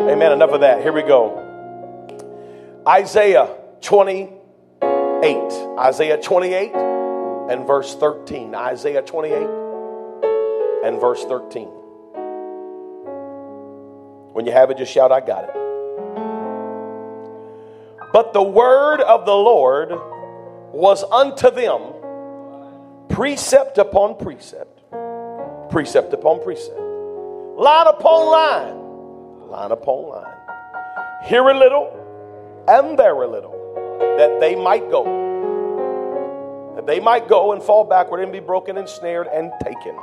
Amen. Enough of that. Here we go. Isaiah 28. Isaiah 28 and verse 13. Isaiah 28 and verse 13. When you have it, just shout, I got it. But the word of the Lord was unto them precept upon precept, precept upon precept, line upon line, line upon line. Here a little and there a little, that they might go. That they might go and fall backward and be broken and snared and taken.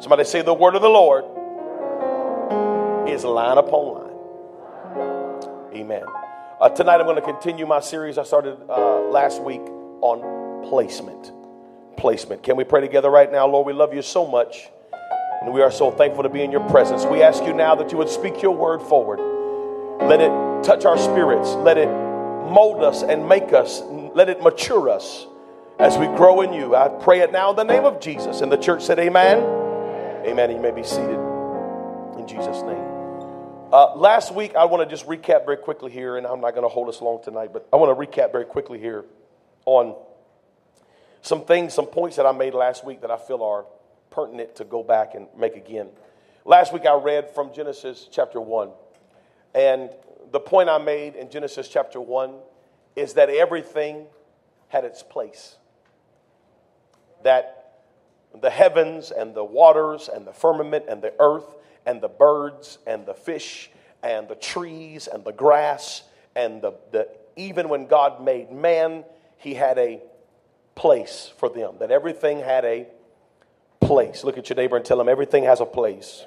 Somebody say, The word of the Lord is line upon line. Amen. Uh, tonight I'm going to continue my series I started uh, last week on placement. Placement. Can we pray together right now? Lord, we love you so much. And we are so thankful to be in your presence. We ask you now that you would speak your word forward. Let it touch our spirits. Let it mold us and make us. Let it mature us as we grow in you. I pray it now in the name of Jesus. And the church said, Amen. Amen. You may be seated in Jesus' name. Uh, last week, I want to just recap very quickly here, and I'm not going to hold us long tonight, but I want to recap very quickly here on some things, some points that I made last week that I feel are pertinent to go back and make again. Last week, I read from Genesis chapter 1, and the point I made in Genesis chapter 1 is that everything had its place. That the heavens and the waters and the firmament and the earth and the birds and the fish and the trees and the grass and the, the even when God made man, he had a place for them. That everything had a place. Look at your neighbor and tell him everything has a place.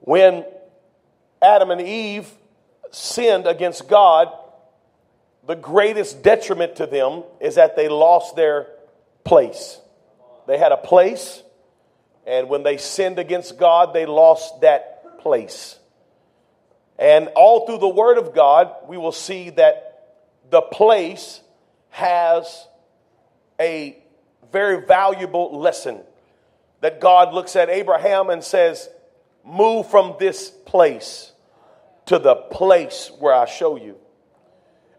When Adam and Eve sinned against God, the greatest detriment to them is that they lost their place. They had a place, and when they sinned against God, they lost that place. And all through the Word of God, we will see that the place has a very valuable lesson. That God looks at Abraham and says, Move from this place to the place where I show you.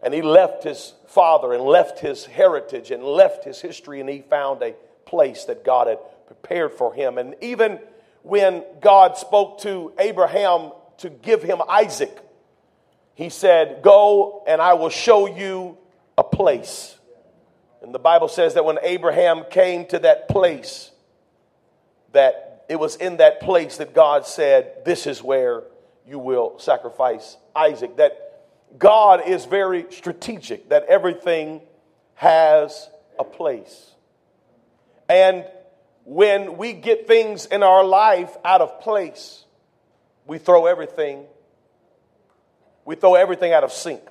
And he left his father and left his heritage and left his history, and he found a place that God had prepared for him. And even when God spoke to Abraham to give him Isaac, he said, Go and I will show you a place. And the Bible says that when Abraham came to that place, that it was in that place that God said, This is where you will sacrifice Isaac. That God is very strategic, that everything has a place. And when we get things in our life out of place, we throw everything, we throw everything out of sync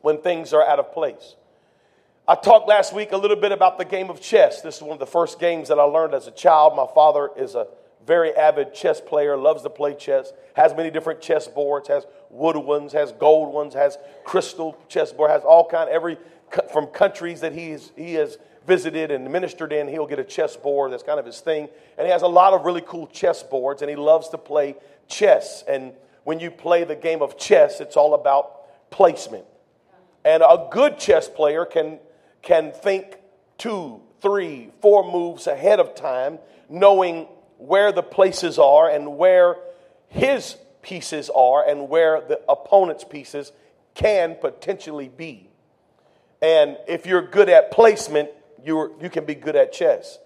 when things are out of place. I talked last week a little bit about the game of chess. This is one of the first games that I learned as a child. My father is a very avid chess player, loves to play chess, has many different chess boards, has wood ones, has gold ones, has crystal chess board, has all kind every from countries that he's he has visited and ministered in, he'll get a chess board. That's kind of his thing. And he has a lot of really cool chess boards, and he loves to play chess. And when you play the game of chess, it's all about placement. And a good chess player can, can think two, three, four moves ahead of time, knowing where the places are and where his pieces are and where the opponent's pieces can potentially be. And if you're good at placement, you you can be good at chess.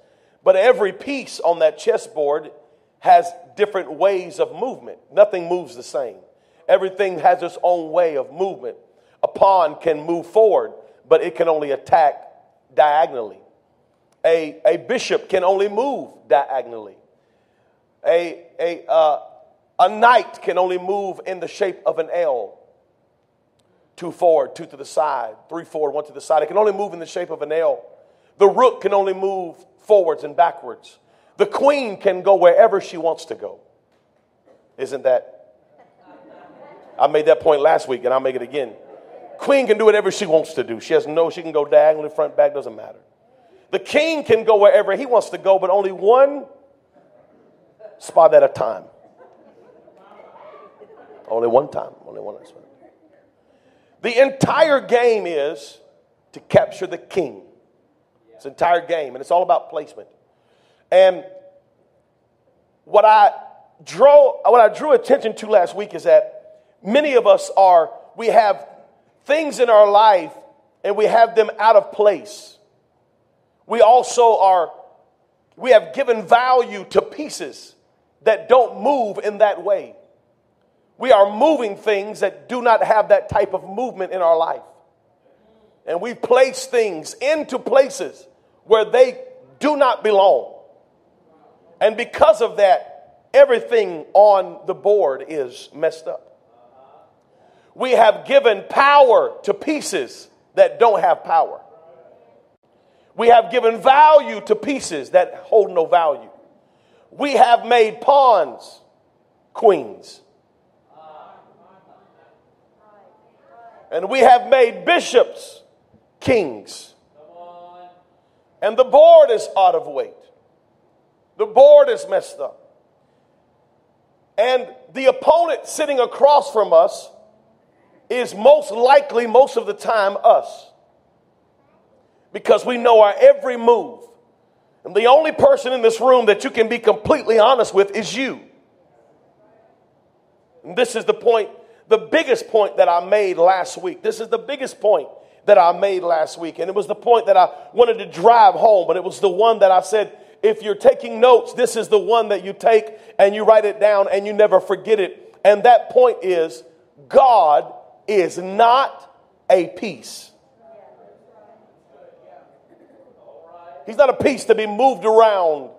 But every piece on that chessboard has different ways of movement. Nothing moves the same. Everything has its own way of movement. A pawn can move forward, but it can only attack diagonally. A, a bishop can only move diagonally. A, a, uh, A knight can only move in the shape of an L. Two forward, two to the side, three forward, one to the side. It can only move in the shape of an L. The rook can only move forwards and backwards. The queen can go wherever she wants to go. Isn't that? I made that point last week and I'll make it again. Queen can do whatever she wants to do. She has no, she can go diagonally, front, back, doesn't matter. The king can go wherever he wants to go, but only one spot at a time. Only one time. Only one spot. The entire game is to capture the king. It's an entire game, and it's all about placement. And what I draw, what I drew attention to last week is that many of us are, we have things in our life and we have them out of place. We also are, we have given value to pieces that don't move in that way. We are moving things that do not have that type of movement in our life. And we place things into places where they do not belong. And because of that, everything on the board is messed up. We have given power to pieces that don't have power. We have given value to pieces that hold no value. We have made pawns queens. And we have made bishops kings. And the board is out of weight. The board is messed up. And the opponent sitting across from us is most likely, most of the time, us. Because we know our every move. And the only person in this room that you can be completely honest with is you. And this is the point, the biggest point that I made last week. This is the biggest point that I made last week. And it was the point that I wanted to drive home, but it was the one that I said, if you're taking notes, this is the one that you take and you write it down and you never forget it. And that point is God is not a piece. He's not a piece to be moved around.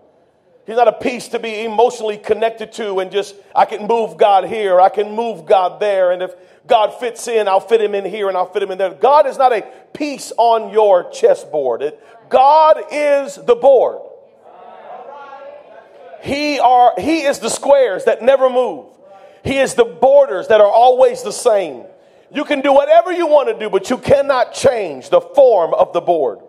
He's not a piece to be emotionally connected to and just, I can move God here, I can move God there. And if God fits in, I'll fit him in here and I'll fit him in there. God is not a piece on your chessboard. It, God is the board. He, are, he is the squares that never move. He is the borders that are always the same. You can do whatever you want to do, but you cannot change the form of the board.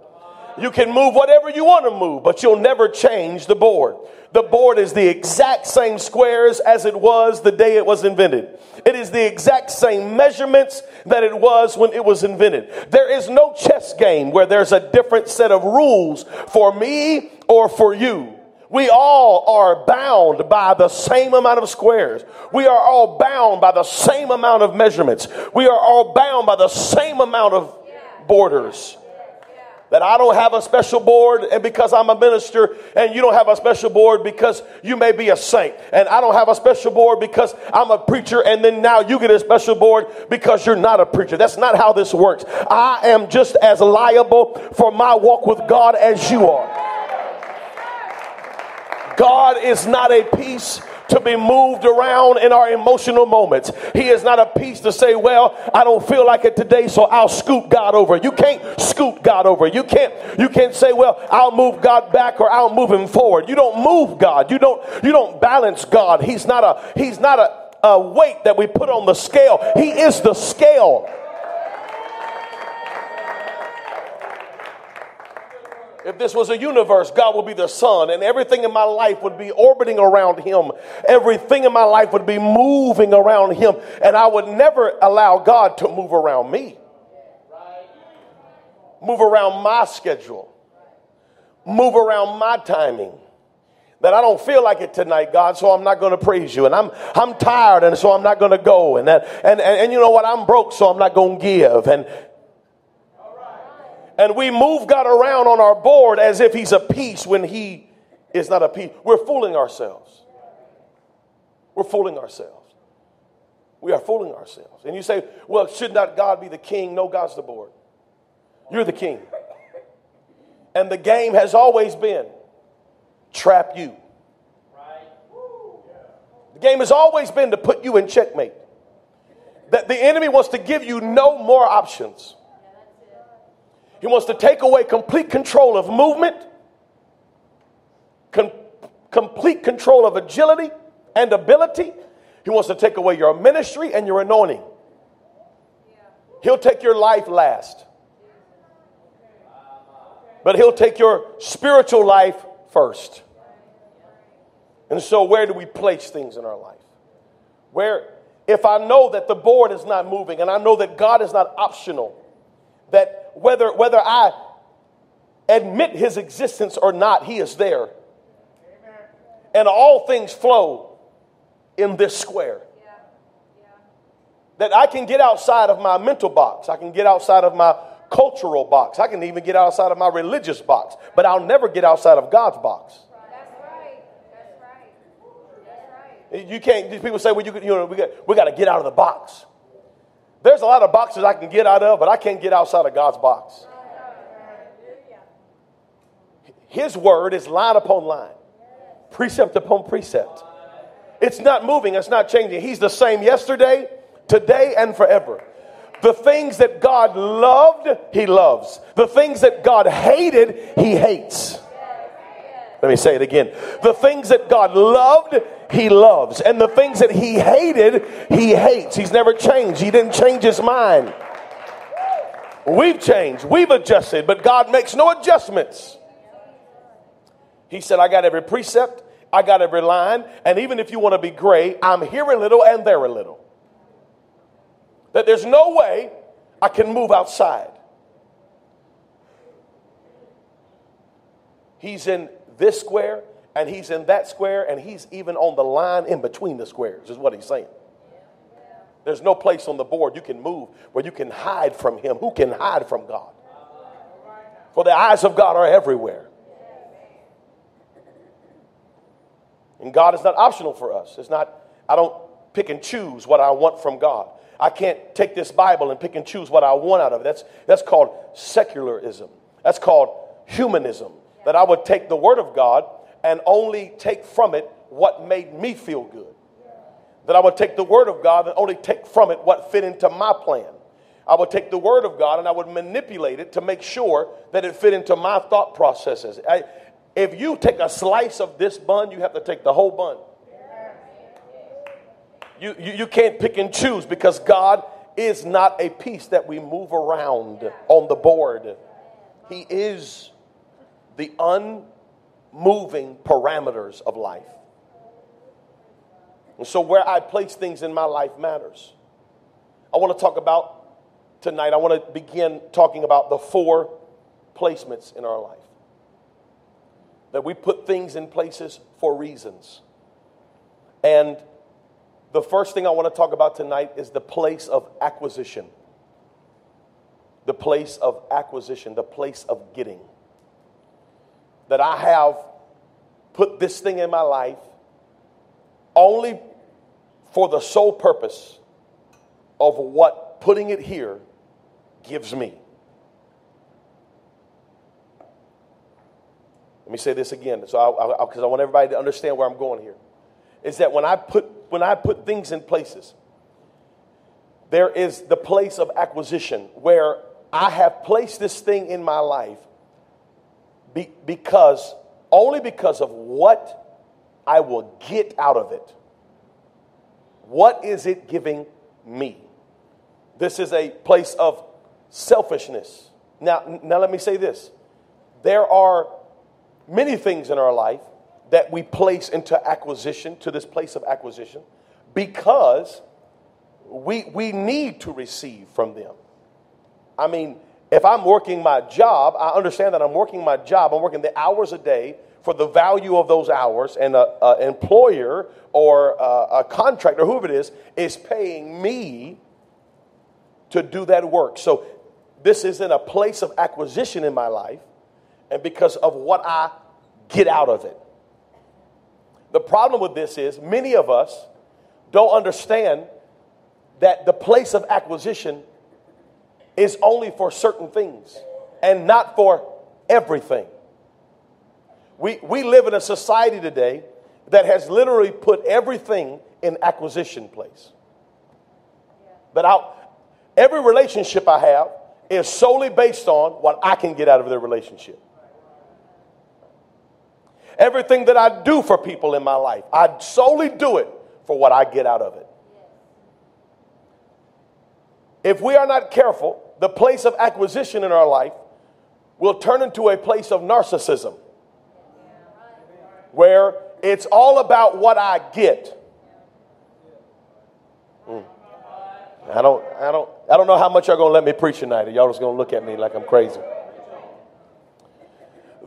You can move whatever you want to move, but you'll never change the board. The board is the exact same squares as it was the day it was invented. It is the exact same measurements that it was when it was invented. There is no chess game where there's a different set of rules for me or for you. We all are bound by the same amount of squares. We are all bound by the same amount of measurements. We are all bound by the same amount of borders. That I don't have a special board and because I'm a minister, and you don't have a special board because you may be a saint. And I don't have a special board because I'm a preacher, and then now you get a special board because you're not a preacher. That's not how this works. I am just as liable for my walk with God as you are. God is not a piece to be moved around in our emotional moments. He is not a piece to say, well, I don't feel like it today, so I'll scoop God over. You can't scoop God over. You can't, you can't say, well, I'll move God back or I'll move him forward. You don't move God. You don't, you don't balance God. He's not a, he's not a, a weight that we put on the scale. He is the scale. If this was a universe, God would be the sun, and everything in my life would be orbiting around Him. Everything in my life would be moving around Him, and I would never allow God to move around me. Move around my schedule, move around my timing. That I don't feel like it tonight, God, so I'm not going to praise you. And I'm I'm tired, and so I'm not going to go. And that and, and and you know what? I'm broke, so I'm not going to give. And and we move God around on our board as if He's a piece when He is not a piece. We're fooling ourselves. We're fooling ourselves. We are fooling ourselves. And you say, well, should not God be the king? No, God's the board. You're the king. And the game has always been trap you. The game has always been to put you in checkmate. That the enemy wants to give you no more options. He wants to take away complete control of movement, com- complete control of agility and ability. He wants to take away your ministry and your anointing. He'll take your life last. But he'll take your spiritual life first. And so, where do we place things in our life? Where, if I know that the board is not moving and I know that God is not optional, that whether, whether I admit his existence or not, he is there. And all things flow in this square. That I can get outside of my mental box, I can get outside of my cultural box, I can even get outside of my religious box, but I'll never get outside of God's box. That's right. That's right. That's right. You can't, these people say, well, you, you know, we got, we got to get out of the box. There's a lot of boxes I can get out of, but I can't get outside of God's box. His word is line upon line, precept upon precept. It's not moving, it's not changing. He's the same yesterday, today, and forever. The things that God loved, He loves. The things that God hated, He hates. Let me say it again. The things that God loved, he loves. And the things that he hated, he hates. He's never changed. He didn't change his mind. We've changed, we've adjusted, but God makes no adjustments. He said, I got every precept, I got every line, and even if you want to be gray, I'm here a little and there a little. That there's no way I can move outside. He's in this square and he's in that square and he's even on the line in between the squares, is what he's saying. There's no place on the board you can move where you can hide from him. Who can hide from God? For the eyes of God are everywhere. And God is not optional for us. It's not, I don't pick and choose what I want from God. I can't take this Bible and pick and choose what I want out of it. That's, that's called secularism. That's called humanism that I would take the Word of God and only take from it what made me feel good. That I would take the Word of God and only take from it what fit into my plan. I would take the Word of God and I would manipulate it to make sure that it fit into my thought processes. I, if you take a slice of this bun, you have to take the whole bun. You, you, you can't pick and choose because God is not a piece that we move around on the board. He is the unmoving parameters of life. And so, where I place things in my life matters. I want to talk about tonight, I want to begin talking about the four placements in our life. That we put things in places for reasons. And the first thing I want to talk about tonight is the place of acquisition. The place of acquisition, the place of getting that I have put this thing in my life only for the sole purpose of what putting it here gives me. Let me say this again, so because I, I, I want everybody to understand where I'm going here. Is that when I put when I put things in places, there is the place of acquisition where I have placed this thing in my life be, because, only because of what I will get out of it. What is it giving me? This is a place of selfishness. Now, now let me say this. There are many things in our life that we place into acquisition, to this place of acquisition, because we, we need to receive from them. I mean, if I'm working my job, I understand that I'm working my job. I'm working the hours a day for the value of those hours, and an employer or a, a contractor, whoever it is, is paying me to do that work. So this is in a place of acquisition in my life, and because of what I get out of it. The problem with this is many of us don't understand that the place of acquisition is only for certain things and not for everything. We, we live in a society today that has literally put everything in acquisition place. That I, every relationship I have is solely based on what I can get out of the relationship. Everything that I do for people in my life, I solely do it for what I get out of it. If we are not careful, the place of acquisition in our life will turn into a place of narcissism where it's all about what I get. Mm. I don't, I don't, I don't know how much y'all gonna let me preach tonight. Y'all just gonna look at me like I'm crazy.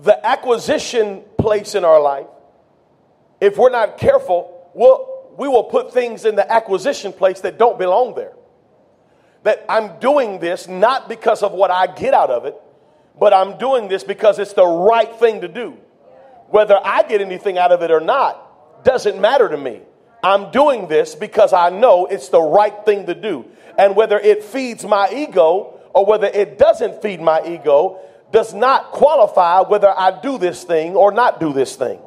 The acquisition place in our life, if we're not careful, we'll, we will put things in the acquisition place that don't belong there. That I'm doing this not because of what I get out of it, but I'm doing this because it's the right thing to do. Whether I get anything out of it or not doesn't matter to me. I'm doing this because I know it's the right thing to do. And whether it feeds my ego or whether it doesn't feed my ego does not qualify whether I do this thing or not do this thing.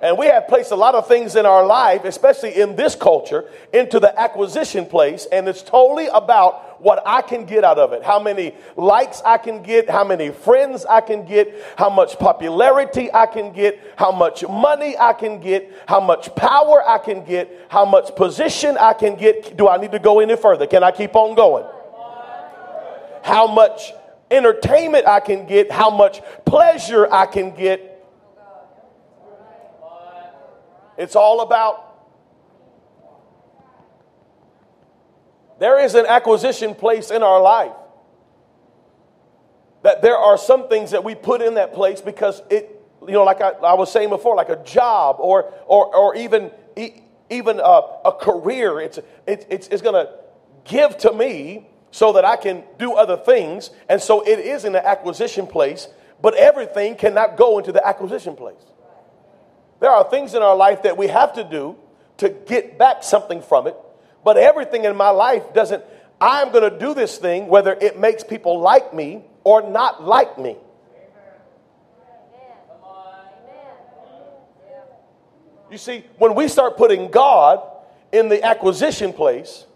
And we have placed a lot of things in our life, especially in this culture, into the acquisition place. And it's totally about what I can get out of it. How many likes I can get, how many friends I can get, how much popularity I can get, how much money I can get, how much power I can get, how much position I can get. Do I need to go any further? Can I keep on going? How much entertainment I can get, how much pleasure I can get it's all about. There is an acquisition place in our life. That there are some things that we put in that place because it, you know, like I, I was saying before, like a job or, or, or even, even a, a career. It's, it, it's, it's going to give to me so that I can do other things. And so it is in the acquisition place, but everything cannot go into the acquisition place. There are things in our life that we have to do to get back something from it, but everything in my life doesn't. I'm going to do this thing whether it makes people like me or not like me. You see, when we start putting God in the acquisition place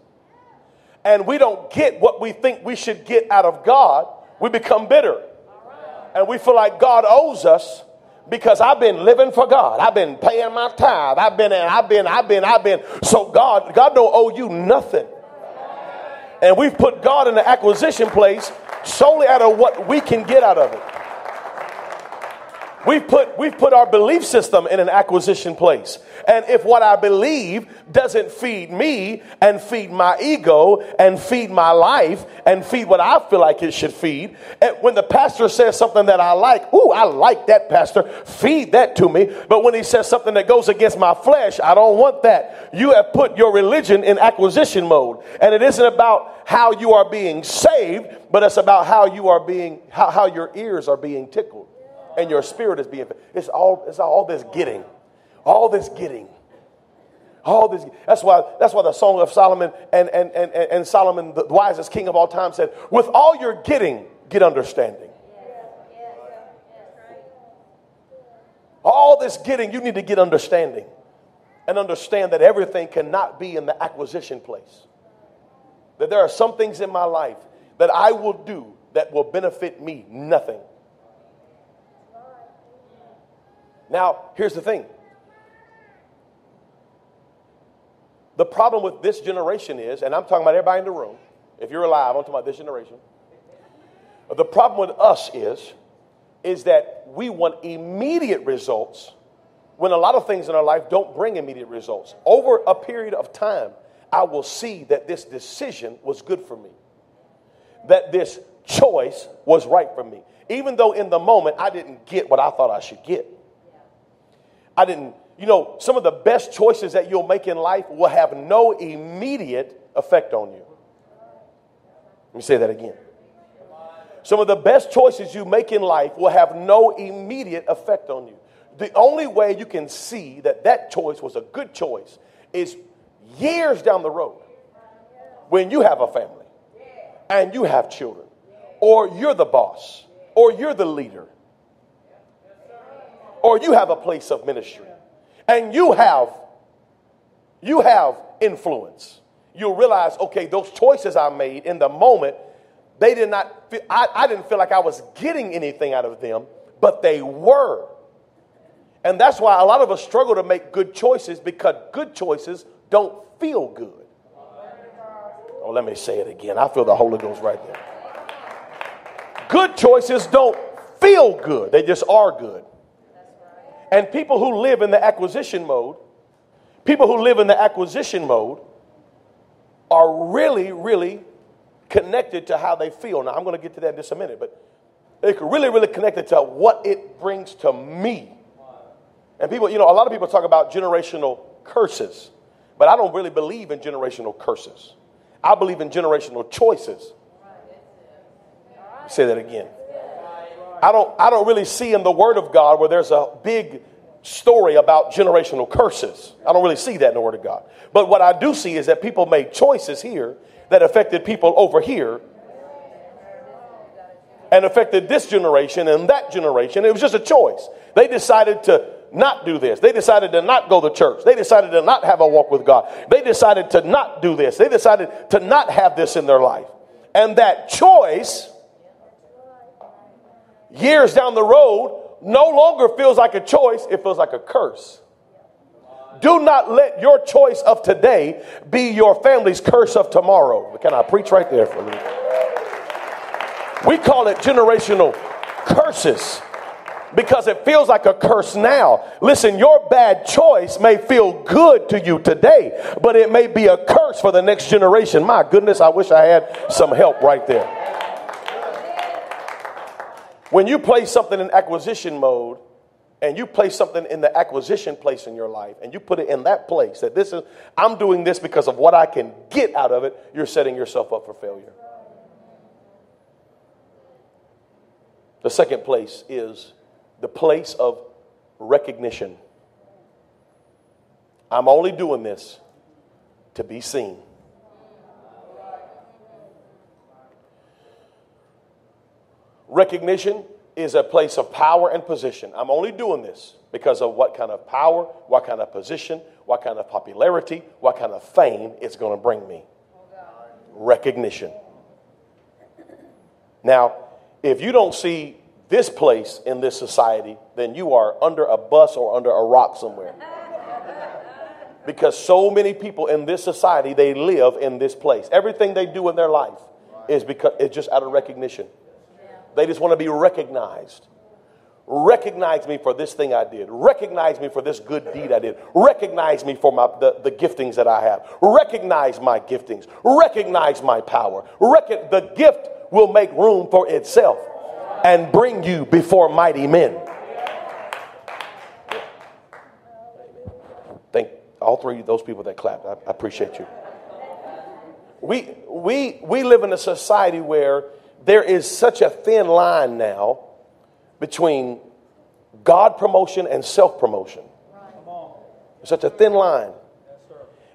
and we don't get what we think we should get out of God, we become bitter. And we feel like God owes us because I've been living for God. I've been paying my tithe. I've been, I've been, I've been, I've been. So God, God don't owe you nothing. And we've put God in the acquisition place solely out of what we can get out of it. We've put, we've put our belief system in an acquisition place. And if what I believe doesn't feed me and feed my ego and feed my life and feed what I feel like it should feed, when the pastor says something that I like, ooh, I like that pastor, feed that to me. But when he says something that goes against my flesh, I don't want that. You have put your religion in acquisition mode. And it isn't about how you are being saved, but it's about how you are being, how, how your ears are being tickled and your spirit is being it's all it's all this getting. All this getting. All this that's why that's why the song of solomon and and and, and solomon the wisest king of all time said with all your getting get understanding. All this getting you need to get understanding and understand that everything cannot be in the acquisition place. That there are some things in my life that i will do that will benefit me nothing Now, here's the thing the problem with this generation is, and I'm talking about everybody in the room, if you're alive, I'm talking about this generation. The problem with us is, is that we want immediate results when a lot of things in our life don't bring immediate results. Over a period of time, I will see that this decision was good for me, that this choice was right for me. Even though in the moment I didn't get what I thought I should get. I didn't, you know, some of the best choices that you'll make in life will have no immediate effect on you. Let me say that again. Some of the best choices you make in life will have no immediate effect on you. The only way you can see that that choice was a good choice is years down the road when you have a family and you have children, or you're the boss, or you're the leader, or you have a place of ministry and you have you have influence. You'll realize, okay, those choices I made in the moment, they did not, feel, I, I didn't feel like I was getting anything out of them, but they were. And that's why a lot of us struggle to make good choices because good choices don't feel good. Oh, let me say it again. I feel the Holy Ghost right there. Good choices don't feel good, they just are good. And people who live in the acquisition mode, people who live in the acquisition mode are really, really connected to how they feel. Now, I'm going to get to that in just a minute, but they're really, really connected to what it brings to me. And people, you know, a lot of people talk about generational curses, but I don't really believe in generational curses. I believe in generational choices. Say that again. I don't, I don't really see in the Word of God where there's a big story about generational curses. I don't really see that in the Word of God. But what I do see is that people made choices here that affected people over here and affected this generation and that generation. It was just a choice. They decided to not do this. They decided to not go to church. They decided to not have a walk with God. They decided to not do this. They decided to not have this in their life. And that choice, years down the road, no longer feels like a choice, it feels like a curse. Do not let your choice of today be your family's curse of tomorrow. Can I preach right there for minute? We call it generational curses because it feels like a curse now. Listen, your bad choice may feel good to you today, but it may be a curse for the next generation. My goodness, I wish I had some help right there. When you place something in acquisition mode, and you place something in the acquisition place in your life and you put it in that place that this is i'm doing this because of what i can get out of it you're setting yourself up for failure the second place is the place of recognition. I'm only doing this to be seen. Recognition is a place of power and position. I'm only doing this because of what kind of power, what kind of position, what kind of popularity, what kind of fame it's going to bring me. Recognition. Now, if you don't see this place in this society, then you are under a bus or under a rock somewhere. Because so many people in this society, they live in this place. Everything they do in their life is because it's just out of recognition. They just want to be recognized. Recognize me for this thing I did. Recognize me for this good deed I did. Recognize me for my, the, the giftings that I have. Recognize my giftings. Recognize my power. Recon- the gift will make room for itself and bring you before mighty men. Thank all three of those people that clapped. I, I appreciate you. We, we, we live in a society where there is such a thin line now between God promotion and self promotion. Such a thin line.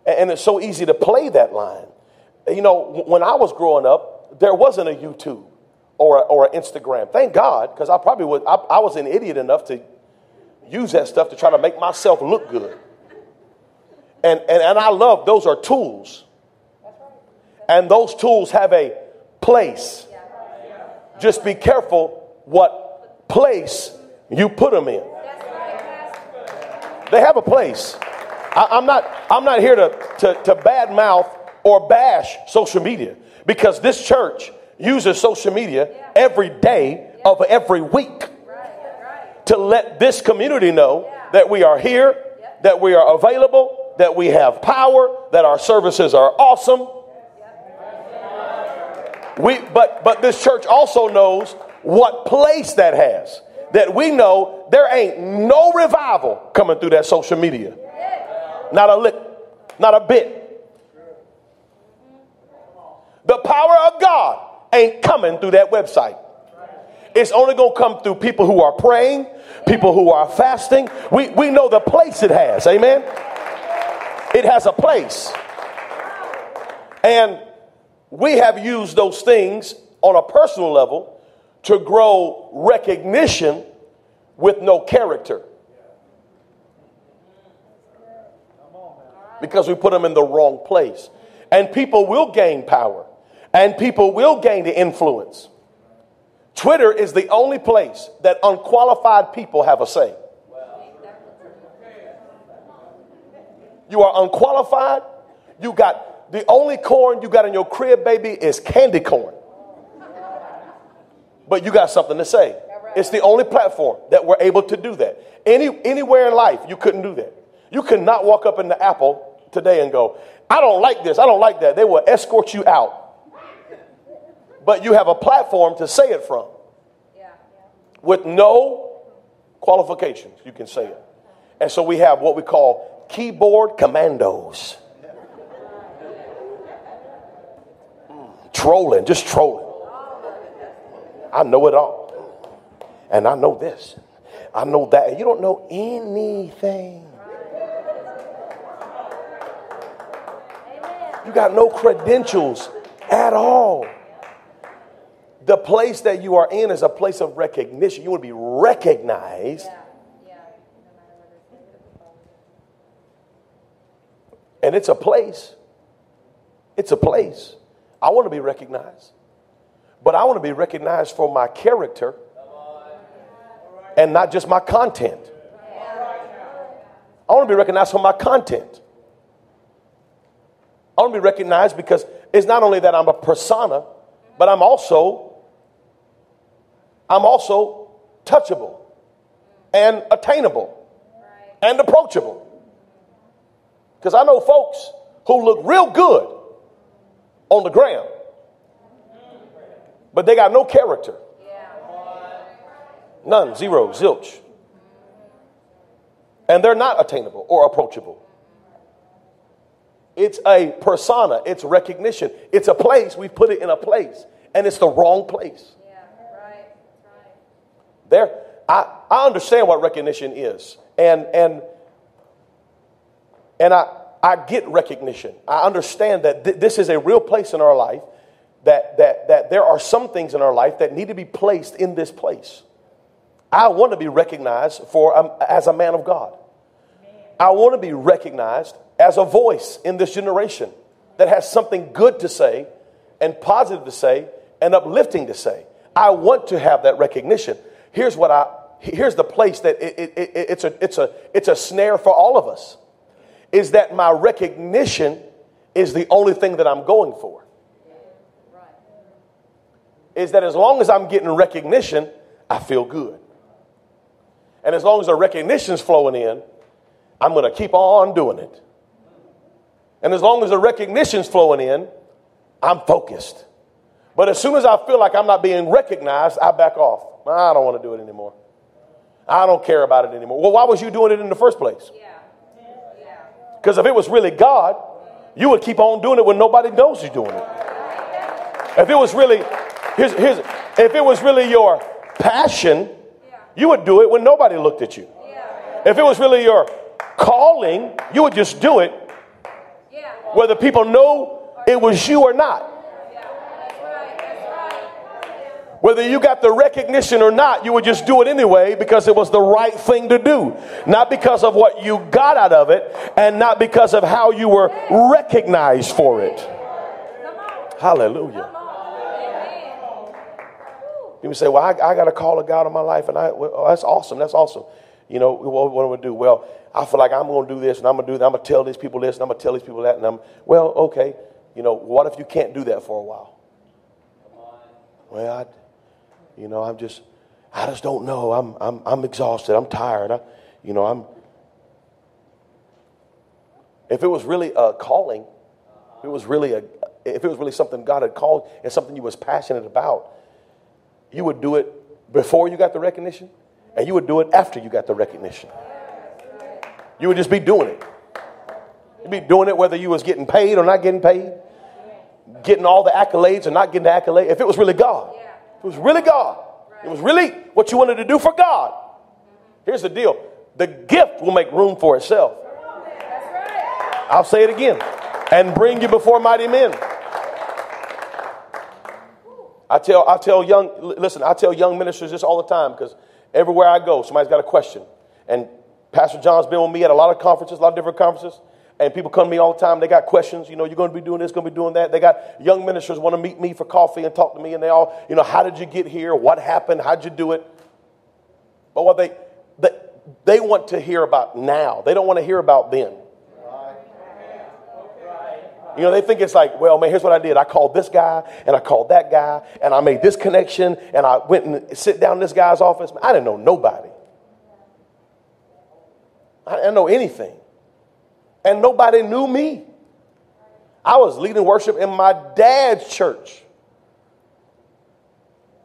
And it's so easy to play that line. You know, when I was growing up, there wasn't a YouTube or, or an Instagram. Thank God, because I probably would, I, I was an idiot enough to use that stuff to try to make myself look good. And, and, and I love those are tools. And those tools have a place. Just be careful what place you put them in. They have a place. I, am not, I'm not here to, to, to bad mouth or bash social media because this church uses social media every day of every week to let this community know that we are here, that we are available, that we have power, that our services are awesome. We, but, but this church also knows what place that has. That we know there ain't no revival coming through that social media. Not a lick, not a bit. The power of God ain't coming through that website. It's only going to come through people who are praying, people who are fasting. We, we know the place it has. Amen. It has a place. And we have used those things on a personal level to grow recognition with no character. because we put them in the wrong place. And people will gain power and people will gain the influence. Twitter is the only place that unqualified people have a say. You are unqualified. You got the only corn you got in your crib, baby, is candy corn. But you got something to say. It's the only platform that we're able to do that. Any, anywhere in life, you couldn't do that. You could not walk up in the Apple today and go, I don't like this, I don't like that. They will escort you out. But you have a platform to say it from. With no qualifications, you can say it. And so we have what we call keyboard commandos. Trolling, just trolling. I know it all. And I know this. I know that. You don't know anything. You got no credentials at all. The place that you are in is a place of recognition. You want to be recognized. And it's a place. It's a place. I want to be recognized. But I want to be recognized for my character and not just my content. I want to be recognized for my content. I want to be recognized because it's not only that I'm a persona, but I'm also I'm also touchable and attainable and approachable. Because I know folks who look real good on the ground, but they got no character. None, zero, zilch. And they're not attainable or approachable. It's a persona, it's recognition, it's a place. We've put it in a place, and it's the wrong place. There, I, I understand what recognition is, and and and I I get recognition. I understand that th- this is a real place in our life. That that that there are some things in our life that need to be placed in this place. I want to be recognized for um, as a man of God. I want to be recognized as a voice in this generation that has something good to say and positive to say and uplifting to say. I want to have that recognition. Here's what I here's the place that it, it, it, it's a it's a it's a snare for all of us is that my recognition is the only thing that I'm going for. Is that as long as I'm getting recognition, I feel good. And as long as the recognition's flowing in, I'm going to keep on doing it. And as long as the recognition's flowing in, I'm focused. But as soon as I feel like I'm not being recognized, I back off. I don't want to do it anymore. I don't care about it anymore. Well, why was you doing it in the first place? Because if it was really God, you would keep on doing it when nobody knows you're doing it. If it was really, here's, here's, if it was really your passion, you would do it when nobody looked at you. If it was really your calling, you would just do it whether people know it was you or not. Whether you got the recognition or not, you would just do it anyway because it was the right thing to do. Not because of what you got out of it and not because of how you were recognized for it. Hallelujah. People say, Well, I, I got a call of God in my life, and I, well, oh, that's awesome. That's awesome. You know, what, what do I do? Well, I feel like I'm going to do this and I'm going to do that. I'm going to tell these people this and I'm going to tell these people that. And I'm, well, okay. You know, what if you can't do that for a while? Well, I, you know, I'm just, I just don't know. I'm, I'm, I'm exhausted. I'm tired. I, you know, I'm. If it was really a calling, if it was really a, if it was really something God had called and something you was passionate about, you would do it before you got the recognition, and you would do it after you got the recognition. You would just be doing it. You'd be doing it whether you was getting paid or not getting paid, getting all the accolades or not getting the accolades. If it was really God, it was really God, it was really what you wanted to do for God. Here's the deal the gift will make room for itself. I'll say it again and bring you before mighty men. I tell, I tell young, listen, I tell young ministers this all the time because everywhere I go, somebody's got a question. And Pastor John's been with me at a lot of conferences, a lot of different conferences. And people come to me all the time. They got questions. You know, you're going to be doing this, going to be doing that. They got young ministers want to meet me for coffee and talk to me. And they all, you know, how did you get here? What happened? How'd you do it? But what they, they, they want to hear about now. They don't want to hear about then. You know, they think it's like, well, man, here's what I did. I called this guy and I called that guy and I made this connection and I went and sit down in this guy's office. I didn't know nobody. I didn't know anything. And nobody knew me. I was leading worship in my dad's church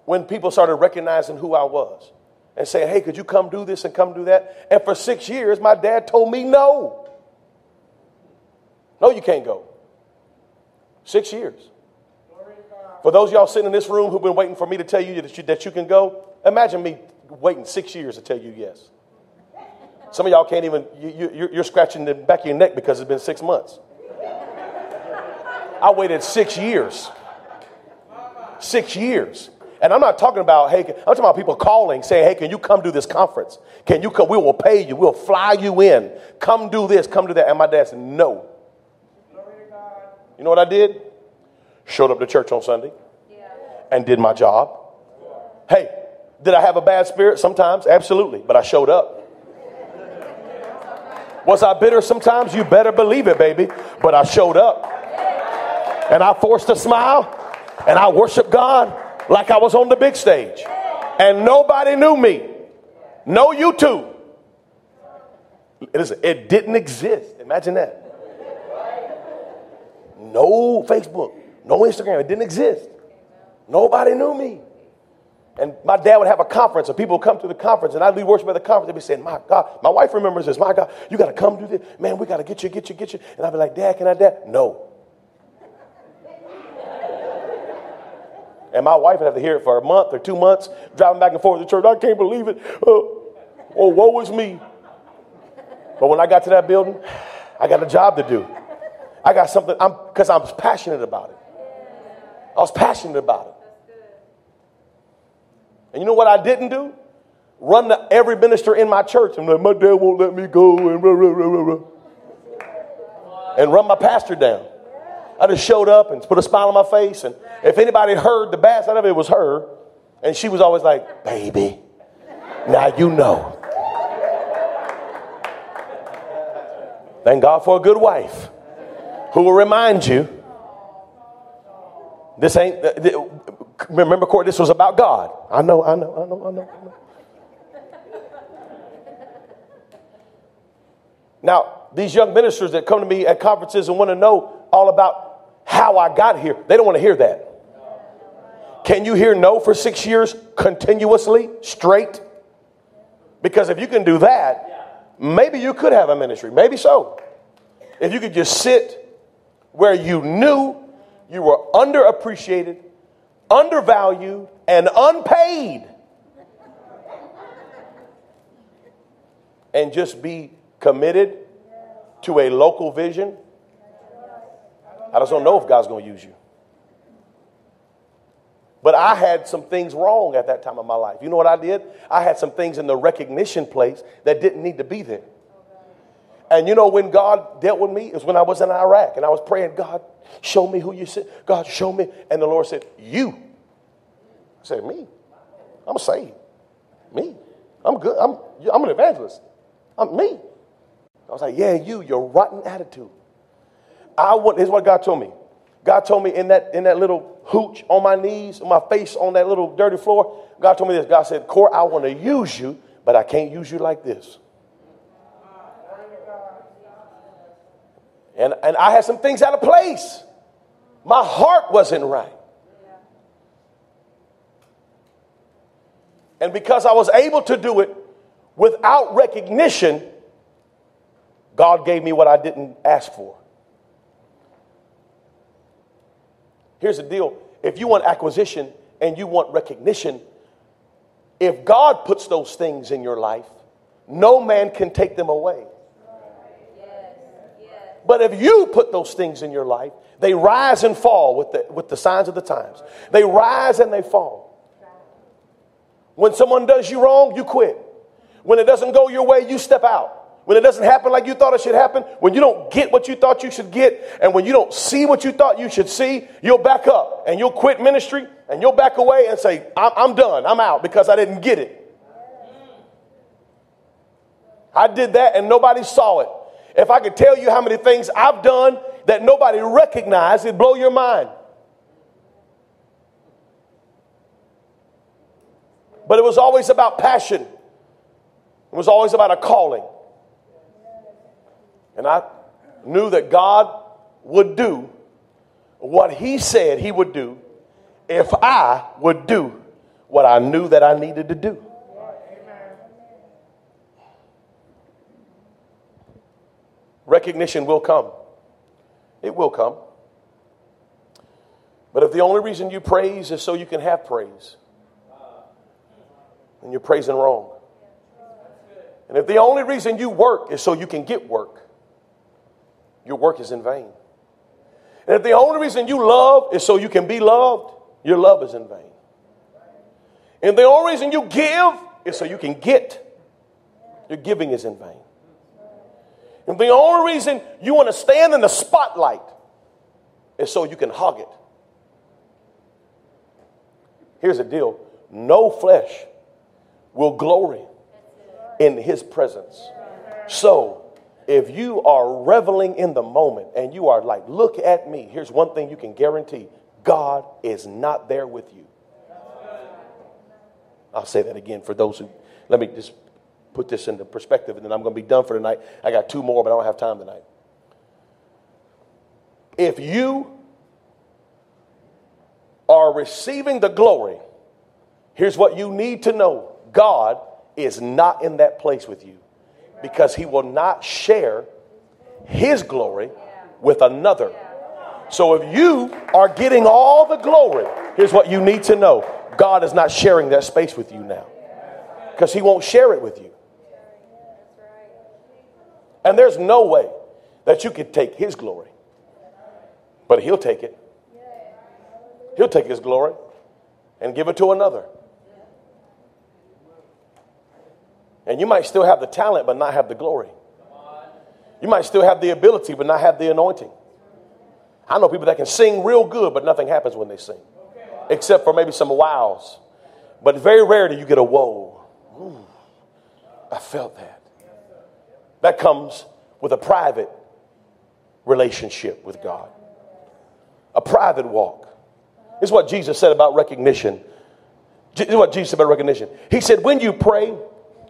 when people started recognizing who I was and saying, hey, could you come do this and come do that? And for six years, my dad told me no. No, you can't go. Six years. For those y'all sitting in this room who've been waiting for me to tell you that you, that you can go, imagine me waiting six years to tell you yes. Some of y'all can't even, you, you're scratching the back of your neck because it's been six months. I waited six years. Six years. And I'm not talking about, hey, I'm talking about people calling, saying, hey, can you come do this conference? Can you come? We will pay you. We'll fly you in. Come do this, come do that. And my dad said, no. You know what I did? Showed up to church on Sunday and did my job. Hey, did I have a bad spirit? Sometimes, absolutely, but I showed up. Was I bitter sometimes? You better believe it, baby. But I showed up. And I forced a smile and I worshiped God like I was on the big stage. And nobody knew me. No YouTube. Listen, it didn't exist. Imagine that no Facebook, no Instagram. It didn't exist. Nobody knew me. And my dad would have a conference, and people would come to the conference, and I'd lead worship at the conference. They'd be saying, My God, my wife remembers this. My God, you got to come do this. Man, we got to get you, get you, get you. And I'd be like, Dad, can I, Dad? No. and my wife would have to hear it for a month or two months, driving back and forth to church. I can't believe it. Oh, oh woe is me. But when I got to that building, I got a job to do. I got something, I'm because I was passionate about it. I was passionate about it. And you know what I didn't do? Run to every minister in my church and like, my dad won't let me go and and run my pastor down. I just showed up and put a smile on my face. And if anybody heard the bass out of it, it was her. And she was always like, baby, now you know. Thank God for a good wife who will remind you this ain't, remember, Court, this was about God. I know, I know, I know, I know. I know. Now, these young ministers that come to me at conferences and want to know all about how I got here, they don't want to hear that. Can you hear no for six years continuously, straight? Because if you can do that, maybe you could have a ministry. Maybe so. If you could just sit where you knew you were underappreciated, undervalued, and unpaid. And just be committed to a local vision. I just don't know if God's going to use you. But I had some things wrong at that time of my life. You know what I did? I had some things in the recognition place that didn't need to be there. And you know when God dealt with me is when I was in Iraq and I was praying, God, show me who you said. God, show me. And the Lord said, You. I said, Me. I'm saved. Me. I'm good. I'm, I'm an evangelist. I'm me. I was like, Yeah, you, your rotten attitude. I want, here's what God told me. God told me in that in that little hooch on my knees, my face on that little dirty floor. God told me this. God said, Court, I want to use you, but I can't use you like this. And, and I had some things out of place. My heart wasn't right. And because I was able to do it without recognition, God gave me what I didn't ask for. Here's the deal if you want acquisition and you want recognition, if God puts those things in your life, no man can take them away. But if you put those things in your life, they rise and fall with the, with the signs of the times. They rise and they fall. When someone does you wrong, you quit. When it doesn't go your way, you step out. when it doesn't happen like you thought it should happen, when you don't get what you thought you should get, and when you don't see what you thought you should see, you'll back up and you'll quit ministry and you'll back away and say, I'm, I'm done, I'm out because I didn't get it. I did that and nobody saw it. If I could tell you how many things I've done that nobody recognized, it'd blow your mind. But it was always about passion. It was always about a calling. And I knew that God would do what He said He would do if I would do what I knew that I needed to do. Recognition will come. It will come. But if the only reason you praise is so you can have praise, then you're praising wrong. And if the only reason you work is so you can get work, your work is in vain. And if the only reason you love is so you can be loved, your love is in vain. And the only reason you give is so you can get, your giving is in vain. And the only reason you want to stand in the spotlight is so you can hog it. Here's the deal no flesh will glory in his presence. So, if you are reveling in the moment and you are like, look at me, here's one thing you can guarantee God is not there with you. I'll say that again for those who, let me just put this into perspective and then I'm going to be done for tonight. I got two more, but I don't have time tonight. If you are receiving the glory, here's what you need to know God is not in that place with you because he will not share his glory with another. So if you are getting all the glory, here's what you need to know God is not sharing that space with you now because he won't share it with you. And there's no way that you could take his glory, but he'll take it. He'll take his glory and give it to another. And you might still have the talent, but not have the glory. You might still have the ability, but not have the anointing. I know people that can sing real good, but nothing happens when they sing, except for maybe some wows. But very rarely you get a whoa. Ooh, I felt that. That comes with a private relationship with God, a private walk. Is what Jesus said about recognition. What Jesus said about recognition. He said, when you pray,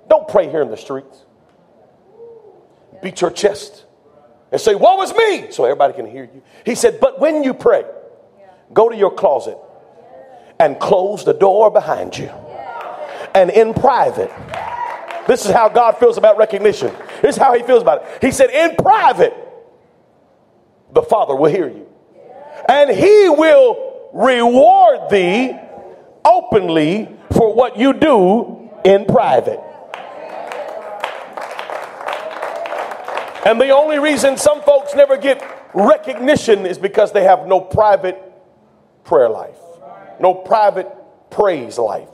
don't pray here in the streets. Beat your chest and say, Woe is me, so everybody can hear you. He said, But when you pray, go to your closet and close the door behind you. And in private, this is how God feels about recognition. This is how He feels about it. He said, In private, the Father will hear you. And He will reward thee openly for what you do in private. And the only reason some folks never get recognition is because they have no private prayer life, no private praise life,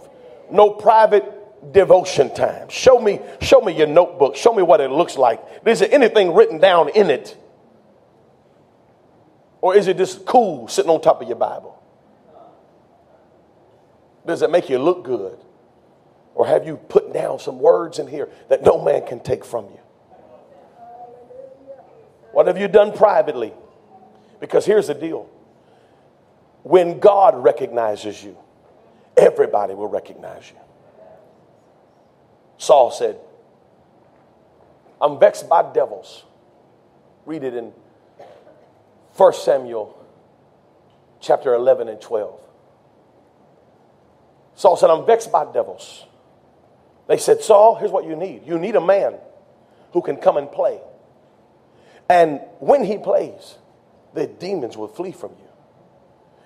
no private devotion time. Show me, show me your notebook. Show me what it looks like. Is there anything written down in it? Or is it just cool sitting on top of your Bible? Does it make you look good? Or have you put down some words in here that no man can take from you? What have you done privately? Because here's the deal when God recognizes you, everybody will recognize you. Saul said, I'm vexed by devils. Read it in 1 Samuel chapter 11 and 12. Saul said, I'm vexed by devils. They said, Saul, here's what you need. You need a man who can come and play. And when he plays, the demons will flee from you.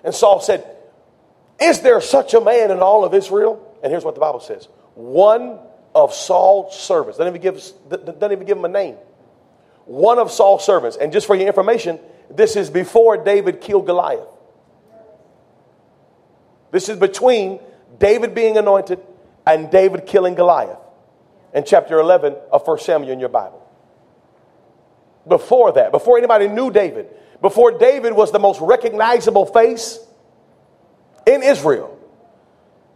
And Saul said, Is there such a man in all of Israel? And here's what the Bible says one of Saul's servants, doesn't even give, doesn't even give him a name. One of Saul's servants. And just for your information, this is before David killed Goliath. This is between David being anointed and David killing Goliath in chapter 11 of 1 Samuel in your Bible. before that, before anybody knew David, before David was the most recognizable face in Israel,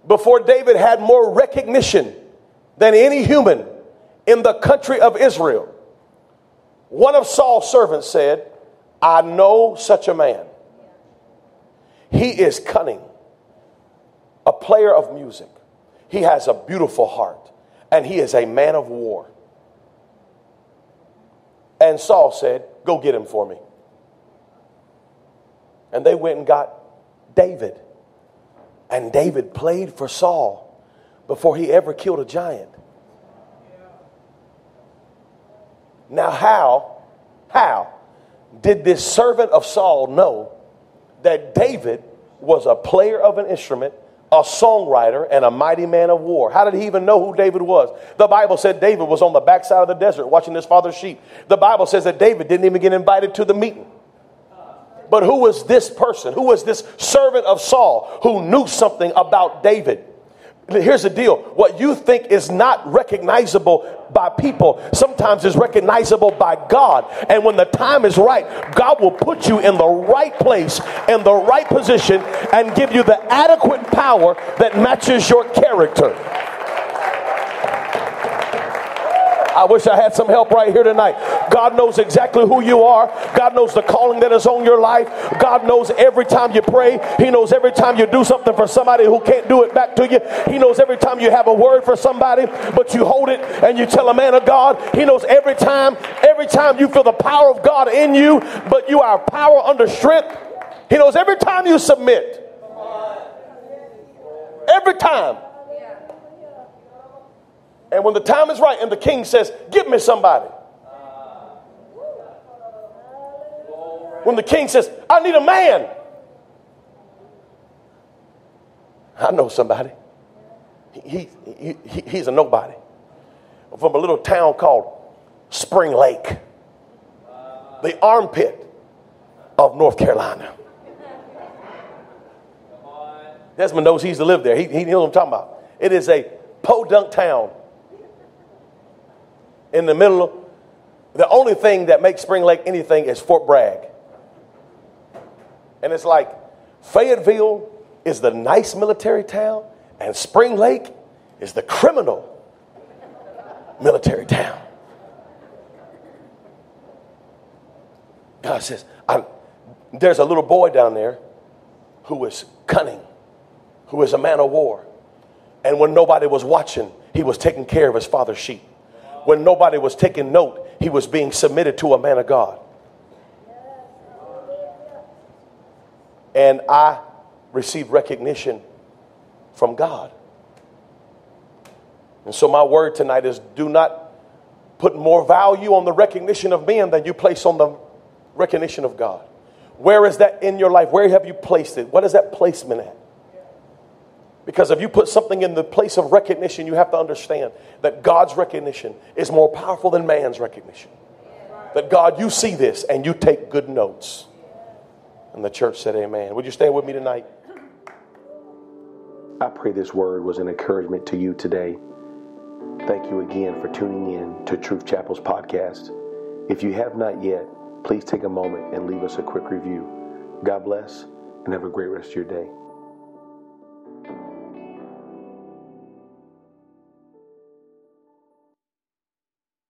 before David had more recognition than any human in the country of Israel, one of Saul's servants said, I know such a man. He is cunning, a player of music. He has a beautiful heart, and he is a man of war. And Saul said, Go get him for me. And they went and got David. And David played for Saul before he ever killed a giant. Now, how, how did this servant of Saul know that David was a player of an instrument, a songwriter, and a mighty man of war? How did he even know who David was? The Bible said David was on the backside of the desert watching his father's sheep. The Bible says that David didn't even get invited to the meeting. But who was this person? Who was this servant of Saul who knew something about David? Here's the deal what you think is not recognizable by people sometimes is recognizable by God. And when the time is right, God will put you in the right place, in the right position, and give you the adequate power that matches your character. I wish I had some help right here tonight. God knows exactly who you are. God knows the calling that is on your life. God knows every time you pray. He knows every time you do something for somebody who can't do it back to you. He knows every time you have a word for somebody, but you hold it and you tell a man of God. He knows every time, every time you feel the power of God in you, but you are power under strength. He knows every time you submit. Every time. And when the time is right and the king says, Give me somebody. When the king says, I need a man. I know somebody. He, he, he, he's a nobody. From a little town called Spring Lake, the armpit of North Carolina. Desmond knows he's to live there. He, he knows what I'm talking about. It is a podunk town in the middle. The only thing that makes Spring Lake anything is Fort Bragg. And it's like Fayetteville is the nice military town, and Spring Lake is the criminal military town. God says, there's a little boy down there who is cunning, who is a man of war. And when nobody was watching, he was taking care of his father's sheep when nobody was taking note, he was being submitted to a man of God. And I received recognition from God. And so, my word tonight is do not put more value on the recognition of men than you place on the recognition of God. Where is that in your life? Where have you placed it? What is that placement at? Because if you put something in the place of recognition, you have to understand that God's recognition is more powerful than man's recognition. That God, you see this and you take good notes. And the church said, Amen. Would you stand with me tonight? I pray this word was an encouragement to you today. Thank you again for tuning in to Truth Chapel's podcast. If you have not yet, please take a moment and leave us a quick review. God bless and have a great rest of your day.